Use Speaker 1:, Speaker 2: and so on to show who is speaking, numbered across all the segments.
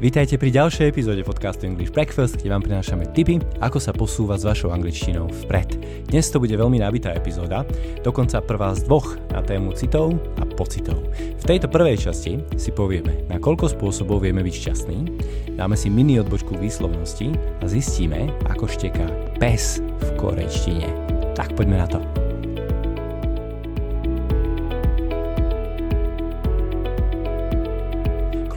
Speaker 1: Vítajte pri ďalšej epizóde podcastu English Breakfast, kde vám prinášame tipy, ako sa posúvať s vašou angličtinou vpred. Dnes to bude veľmi nabitá epizóda, dokonca prvá z dvoch na tému citov a pocitov. V tejto prvej časti si povieme, na koľko spôsobov vieme byť šťastní, dáme si mini odbočku výslovnosti a zistíme, ako šteká pes v korejštine. Tak poďme na to.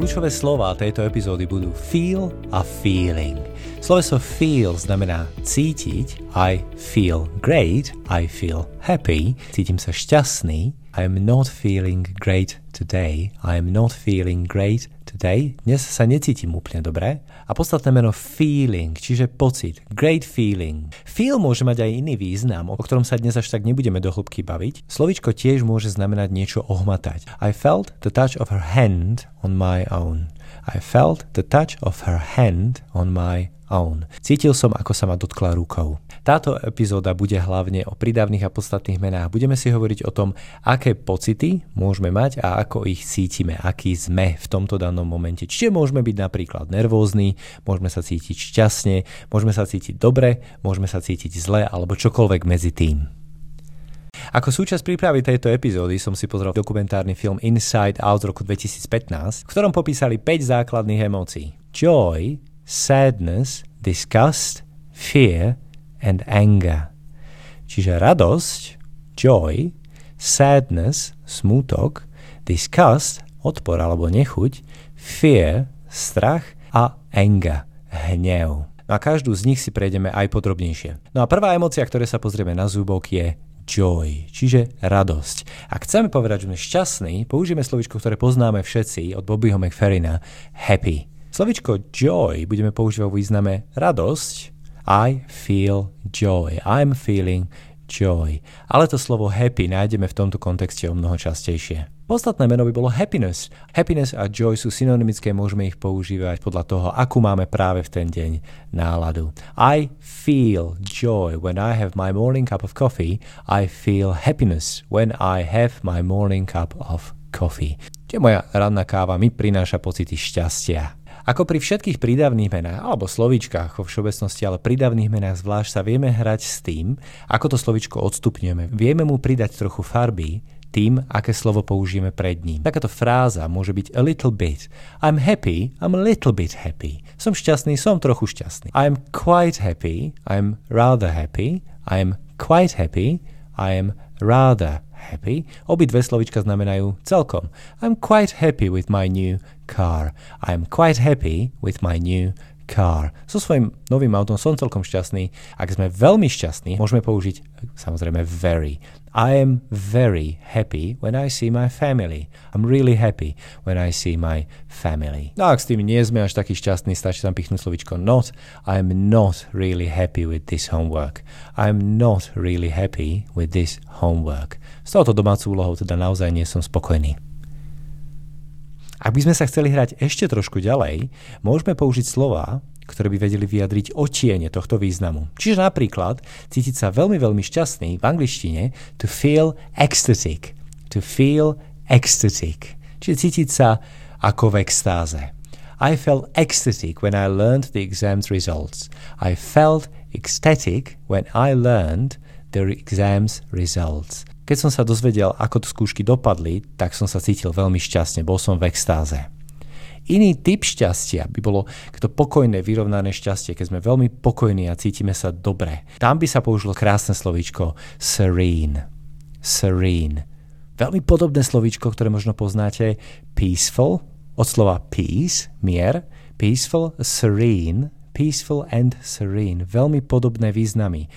Speaker 1: Kľúčové slova tejto epizódy budú feel a feeling. Sloveso feel znamená cítiť, I feel great, I feel happy, cítim sa šťastný, I am not feeling great today, I am not feeling great today. Dnes sa necítim úplne dobre. A podstatné meno feeling, čiže pocit, great feeling. Feel môže mať aj iný význam, o ktorom sa dnes až tak nebudeme do hĺbky baviť. Slovičko tiež môže znamenať niečo ohmatať. I felt the touch of her hand on my own. I felt the touch of her hand on my own. Cítil som, ako sa ma dotkla rukou. Táto epizóda bude hlavne o prídavných a podstatných menách. Budeme si hovoriť o tom, aké pocity môžeme mať a ako ich cítime, aký sme v tomto danom momente. Čiže môžeme byť napríklad nervózni, môžeme sa cítiť šťastne, môžeme sa cítiť dobre, môžeme sa cítiť zle alebo čokoľvek medzi tým. Ako súčasť prípravy tejto epizódy som si pozrel dokumentárny film Inside Out z roku 2015, v ktorom popísali 5 základných emócií. Joy, sadness, disgust, fear and anger. Čiže radosť, joy, sadness, smútok, disgust, odpor alebo nechuť, fear, strach a anger, hnev. A každú z nich si prejdeme aj podrobnejšie. No a prvá emocia, ktoré sa pozrieme na zúbok je joy, čiže radosť. Ak chceme povedať, že sme šťastní, použijeme slovičko, ktoré poznáme všetci od Bobbyho McFerrina, happy. Slovičko joy budeme používať vo význame radosť. I feel joy. I'm feeling joy. Ale to slovo happy nájdeme v tomto kontexte o mnoho častejšie. Podstatné meno by bolo happiness. Happiness a joy sú synonymické, môžeme ich používať podľa toho, akú máme práve v ten deň náladu. I feel joy when I have my morning cup of coffee. I feel happiness when I have my morning cup of coffee. Čiže moja ranná káva mi prináša pocity šťastia. Ako pri všetkých prídavných menách, alebo slovíčkach vo všeobecnosti, ale prídavných menách zvlášť sa vieme hrať s tým, ako to slovíčko odstupňujeme. Vieme mu pridať trochu farby, tým, aké slovo použijeme pred ním. Takáto fráza môže byť a little bit. I'm happy, I'm a little bit happy. Som šťastný, som trochu šťastný. I'm quite happy, I'm rather happy, I'm quite happy, I'm rather happy. Obidve slovička znamenajú celkom. I'm quite happy with my new car. I'm quite happy with my new car. So svojím novým autom som celkom šťastný. Ak sme veľmi šťastní, môžeme použiť samozrejme very. I am very happy when I see my family. I'm really happy when I see my family. No ak s tým nie sme až taký šťastní, stačí tam pichnúť slovičko not. I'm not really happy with this homework. I'm not really happy with this homework. S touto domácou úlohou teda naozaj nie som spokojný. Ak by sme sa chceli hrať ešte trošku ďalej, môžeme použiť slova, ktoré by vedeli vyjadriť otiene tohto významu. Čiže napríklad cítiť sa veľmi, veľmi šťastný v angličtine to feel ecstatic. To feel ecstatic. Čiže cítiť sa ako v extáze. I felt ecstatic when I learned the exam's results. I felt ecstatic when I learned the exam's results. Keď som sa dozvedel, ako to skúšky dopadli, tak som sa cítil veľmi šťastne, bol som v extáze. Iný typ šťastia by bolo to pokojné, vyrovnané šťastie, keď sme veľmi pokojní a cítime sa dobre. Tam by sa použilo krásne slovíčko serene. Serene. Veľmi podobné slovíčko, ktoré možno poznáte, peaceful, od slova peace, mier, peaceful, serene, peaceful and serene. Veľmi podobné významy.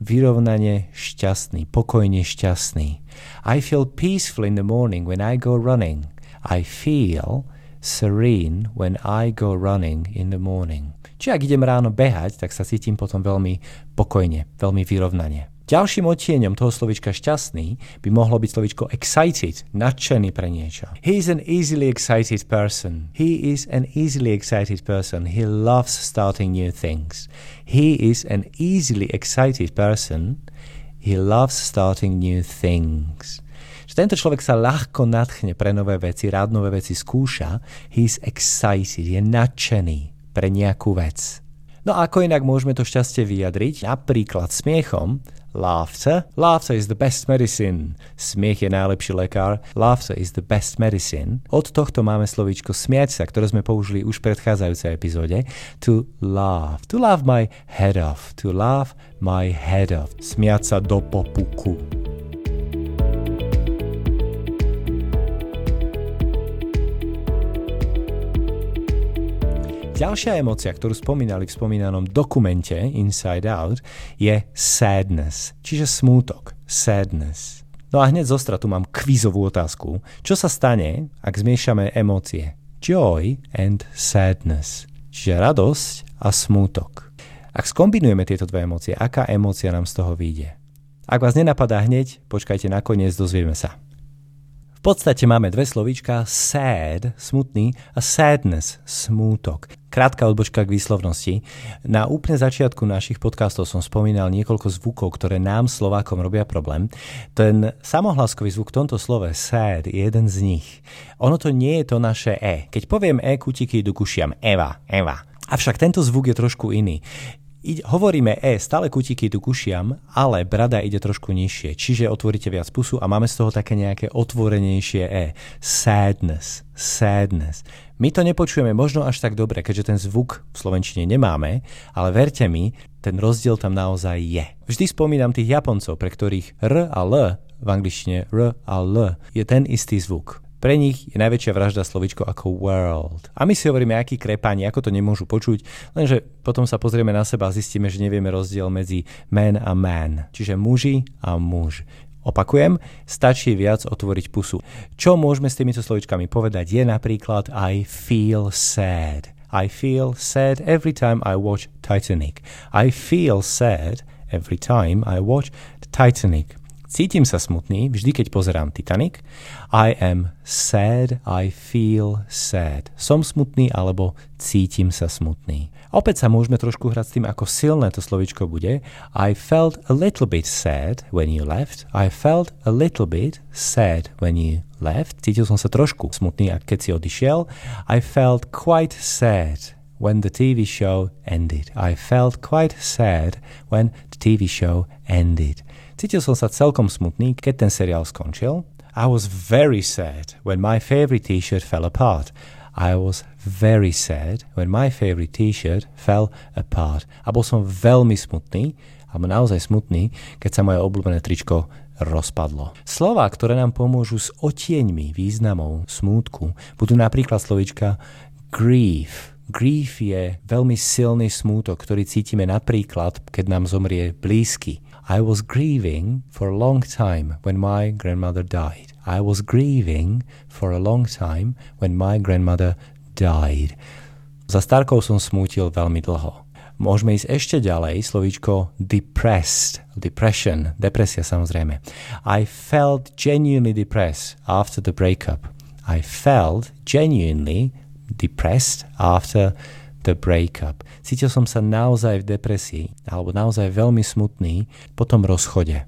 Speaker 1: Vyrovnanie šťastný, pokojne šťastný. I feel peaceful in the morning when I go running. I feel serene when I go running in the morning. Čiže ak idem ráno behať, tak sa cítim potom veľmi pokojne, veľmi vyrovnane. Ďalším odtieňom toho slovička šťastný by mohlo byť slovičko excited, nadšený pre niečo. He is an easily excited person. He is an easily excited person. He loves starting new things. He is an easily excited person. He loves starting new things. Že tento človek sa ľahko nadchne pre nové veci, rád nové veci skúša. He's excited, je nadšený pre nejakú vec. No ako inak môžeme to šťastie vyjadriť? Napríklad smiechom. Laughter. Laughter is the best medicine. Smiech je najlepší lekár. Laughter is the best medicine. Od tohto máme slovíčko smiať sa, ktoré sme použili už v predchádzajúcej epizóde. To laugh. To laugh my head off. To laugh my head off. Smiať sa do popuku. Ďalšia emocia, ktorú spomínali v spomínanom dokumente Inside Out, je sadness, čiže smútok, sadness. No a hneď zo stratu mám kvízovú otázku. Čo sa stane, ak zmiešame emócie? Joy and sadness, čiže radosť a smútok. Ak skombinujeme tieto dve emócie, aká emócia nám z toho vyjde? Ak vás nenapadá hneď, počkajte nakoniec, dozvieme sa. V podstate máme dve slovíčka sad, smutný a sadness, smútok. Krátka odbočka k výslovnosti. Na úplne začiatku našich podcastov som spomínal niekoľko zvukov, ktoré nám Slovákom robia problém. Ten samohlaskový zvuk v tomto slove sad je jeden z nich. Ono to nie je to naše E. Keď poviem E, kutiky idú kušiam. Eva, Eva. Avšak tento zvuk je trošku iný. I, hovoríme E, stále kutiky tu kušiam, ale brada ide trošku nižšie, čiže otvoríte viac pusu a máme z toho také nejaké otvorenejšie E. Sadness, sadness. My to nepočujeme možno až tak dobre, keďže ten zvuk v slovenčine nemáme, ale verte mi, ten rozdiel tam naozaj je. Vždy spomínam tých Japoncov, pre ktorých R a L v angličtine R a L je ten istý zvuk. Pre nich je najväčšia vražda slovičko ako world. A my si hovoríme, aký krepáni, ako to nemôžu počuť, lenže potom sa pozrieme na seba a zistíme, že nevieme rozdiel medzi man a man, čiže muži a muž. Opakujem, stačí viac otvoriť pusu. Čo môžeme s týmito slovičkami povedať je napríklad I feel sad. I feel sad every time I watch Titanic. I feel sad every time I watch Titanic. Cítim sa smutný vždy, keď pozerám Titanic. I am sad, I feel sad. Som smutný alebo cítim sa smutný. Opäť sa môžeme trošku hrať s tým, ako silné to slovičko bude. I felt a little bit sad when you left. I felt a little bit sad when you left. Cítil som sa trošku smutný, keď si odišiel. I felt quite sad when the TV show ended. I felt quite sad when the TV show ended. Cítil som sa celkom smutný, keď ten seriál skončil. I was very sad when my favorite t-shirt fell apart. I was very sad when my favorite t-shirt fell apart. A bol som veľmi smutný, alebo naozaj smutný, keď sa moje obľúbené tričko rozpadlo. Slova, ktoré nám pomôžu s otieňmi významov smútku, budú napríklad slovička grief. Grief je veľmi silný smútok, ktorý cítime napríklad, keď nám zomrie blízky. I was grieving for a long time when my grandmother died. I was grieving for a long time when my grandmother died. Za starkou som smútil veľmi dlho. Môžeme ísť ešte ďalej, slovíčko depressed, depression, depresia samozrejme. I felt genuinely depressed after the breakup. I felt genuinely depressed after the breakup. Cítil som sa naozaj v depresii, alebo naozaj veľmi smutný po tom rozchode.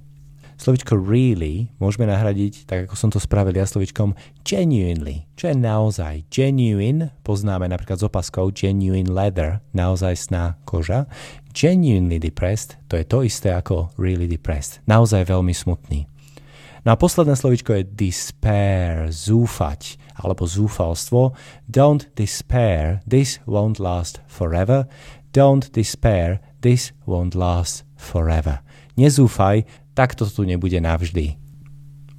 Speaker 1: Slovičko really môžeme nahradiť, tak ako som to spravil ja slovičkom genuinely, čo je naozaj. Genuine poznáme napríklad s opaskou genuine leather, naozaj sná koža. Genuinely depressed, to je to isté ako really depressed, naozaj veľmi smutný. No a posledné slovičko je despair, zúfať alebo zúfalstvo. Don't despair, this won't last forever. Don't despair, this won't last forever. Nezúfaj, takto tu nebude navždy.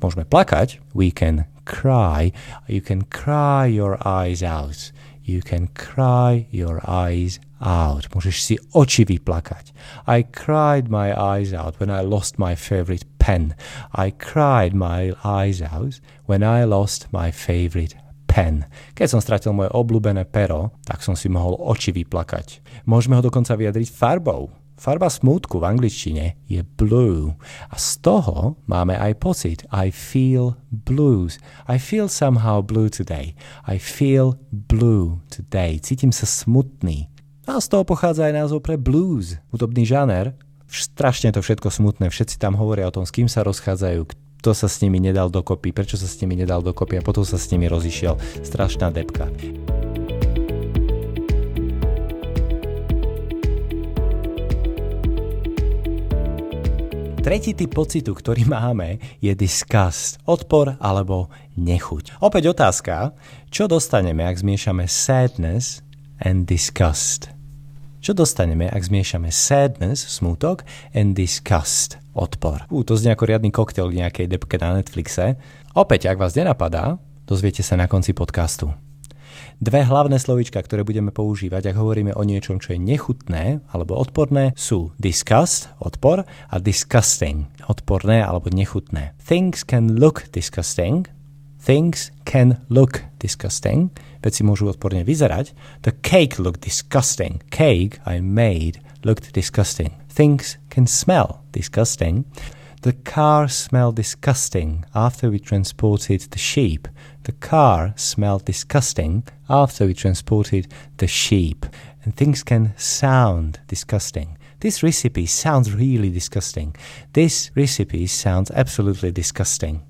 Speaker 1: Môžeme plakať, we can cry, you can cry your eyes out. You can cry your eyes out. Môžeš si oči vyplakať. I cried my eyes out when I lost my favorite pen. I cried my eyes out when I lost my favorite pen. Keď som stratil moje obľúbené pero, tak som si mohol oči vyplakať. Môžeme ho dokonca vyjadriť farbou. Farba smútku v angličtine je blue a z toho máme aj pocit I feel blues. I feel somehow blue today. I feel blue today. Cítim sa smutný. A z toho pochádza aj názov pre blues, hudobný žáner. Strašne to všetko smutné, všetci tam hovoria o tom, s kým sa rozchádzajú, kto sa s nimi nedal dokopy, prečo sa s nimi nedal dokopy a potom sa s nimi rozišiel. Strašná depka. Tretí typ pocitu, ktorý máme, je disgust, odpor alebo nechuť. Opäť otázka, čo dostaneme, ak zmiešame sadness and disgust? Čo dostaneme, ak zmiešame sadness, smutok, and disgust, odpor? Ú, to znie ako riadny koktel v nejakej depke na Netflixe. Opäť, ak vás nenapadá, dozviete sa na konci podcastu. Dve hlavné slovíčka, ktoré budeme používať, ak hovoríme o niečom, čo je nechutné alebo odporné, sú disgust, odpor, a disgusting, odporné alebo nechutné. Things can look disgusting, things can look disgusting, veci môžu odporne vyzerať. The cake looked disgusting. Cake I made looked disgusting. Things can smell disgusting. The car smelled disgusting after we transported the sheep. The car smelled disgusting after we transported the sheep. And things can sound disgusting. This recipe sounds really disgusting. This recipe sounds absolutely disgusting.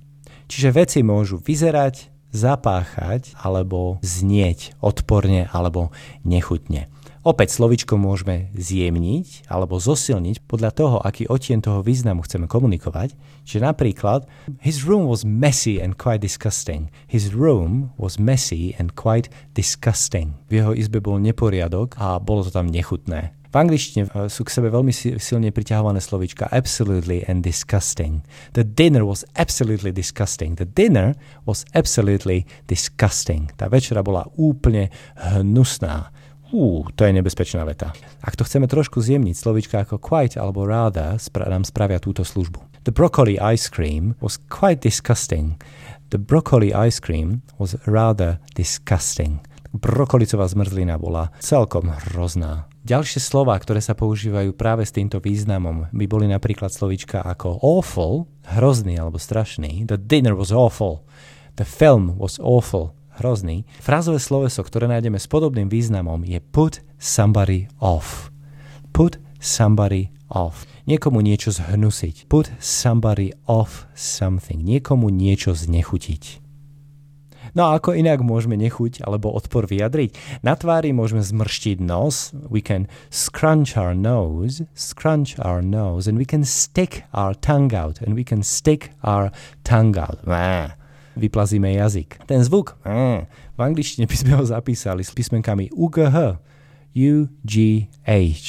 Speaker 1: Čiže veci môžu vyzerať, zapáchať alebo znieť odporne alebo nechutne. Opäť slovičko môžeme zjemniť alebo zosilniť podľa toho, aký odtien toho významu chceme komunikovať. Čiže napríklad, his room was messy and quite disgusting. His room was messy and quite disgusting. V jeho izbe bol neporiadok a bolo to tam nechutné. V angličtine e, sú k sebe veľmi silne priťahované slovička absolutely and disgusting. The dinner was absolutely disgusting. The dinner was absolutely disgusting. Tá večera bola úplne hnusná. Ú, to je nebezpečná veta. Ak to chceme trošku zjemniť, slovička ako quite alebo rather spra- nám spravia túto službu. The broccoli ice cream was quite disgusting. The broccoli ice cream was rather disgusting. Brokolicová zmrzlina bola celkom hrozná. Ďalšie slova, ktoré sa používajú práve s týmto významom, by boli napríklad slovička ako awful, hrozný alebo strašný. The dinner was awful. The film was awful hrozný. Frázové sloveso, ktoré nájdeme s podobným významom je put somebody off. Put somebody off. Niekomu niečo zhnusiť. Put somebody off something. Niekomu niečo znechutiť. No a ako inak môžeme nechuť alebo odpor vyjadriť? Na tvári môžeme zmrštiť nos, we can scrunch our nose, scrunch our nose, and we can stick our tongue out, and we can stick our tongue out. Vyplazíme jazyk. Ten zvuk v angličtine by sme ho zapísali s písmenkami UGH, UGH,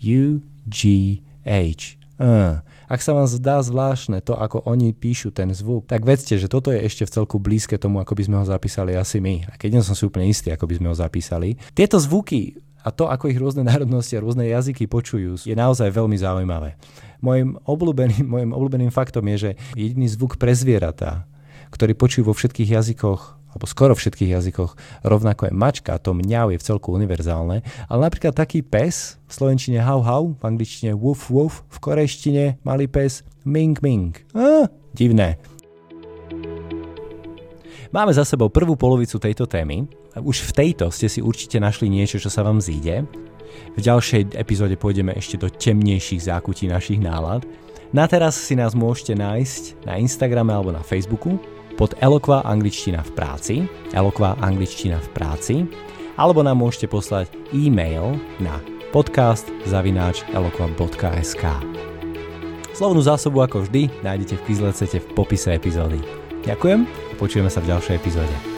Speaker 1: UGH. Uh. Ak sa vám zdá zvláštne to, ako oni píšu ten zvuk, tak vedzte, že toto je ešte v celku blízke tomu, ako by sme ho zapísali asi my. A keď nie som si úplne istý, ako by sme ho zapísali. Tieto zvuky a to, ako ich rôzne národnosti a rôzne jazyky počujú, je naozaj veľmi zaujímavé. Mojím obľúbeným, obľúbeným faktom je, že jediný zvuk pre zvieratá, ktorý počujú vo všetkých jazykoch alebo skoro všetkých jazykoch, rovnako je mačka, to mňau je v celku univerzálne, ale napríklad taký pes, v slovenčine hau hau, v angličtine woof woof, v korejštine malý pes ming ming. Á, divné. Máme za sebou prvú polovicu tejto témy. Už v tejto ste si určite našli niečo, čo sa vám zíde. V ďalšej epizóde pôjdeme ešte do temnejších zákutí našich nálad. Na teraz si nás môžete nájsť na Instagrame alebo na Facebooku pod Eloqua angličtina v práci, Eloqua angličtina v práci, alebo nám môžete poslať e-mail na podcast zavináč eloqua.sk. Slovnú zásobu ako vždy nájdete v Quizlecete v popise epizódy. Ďakujem a počujeme sa v ďalšej epizóde.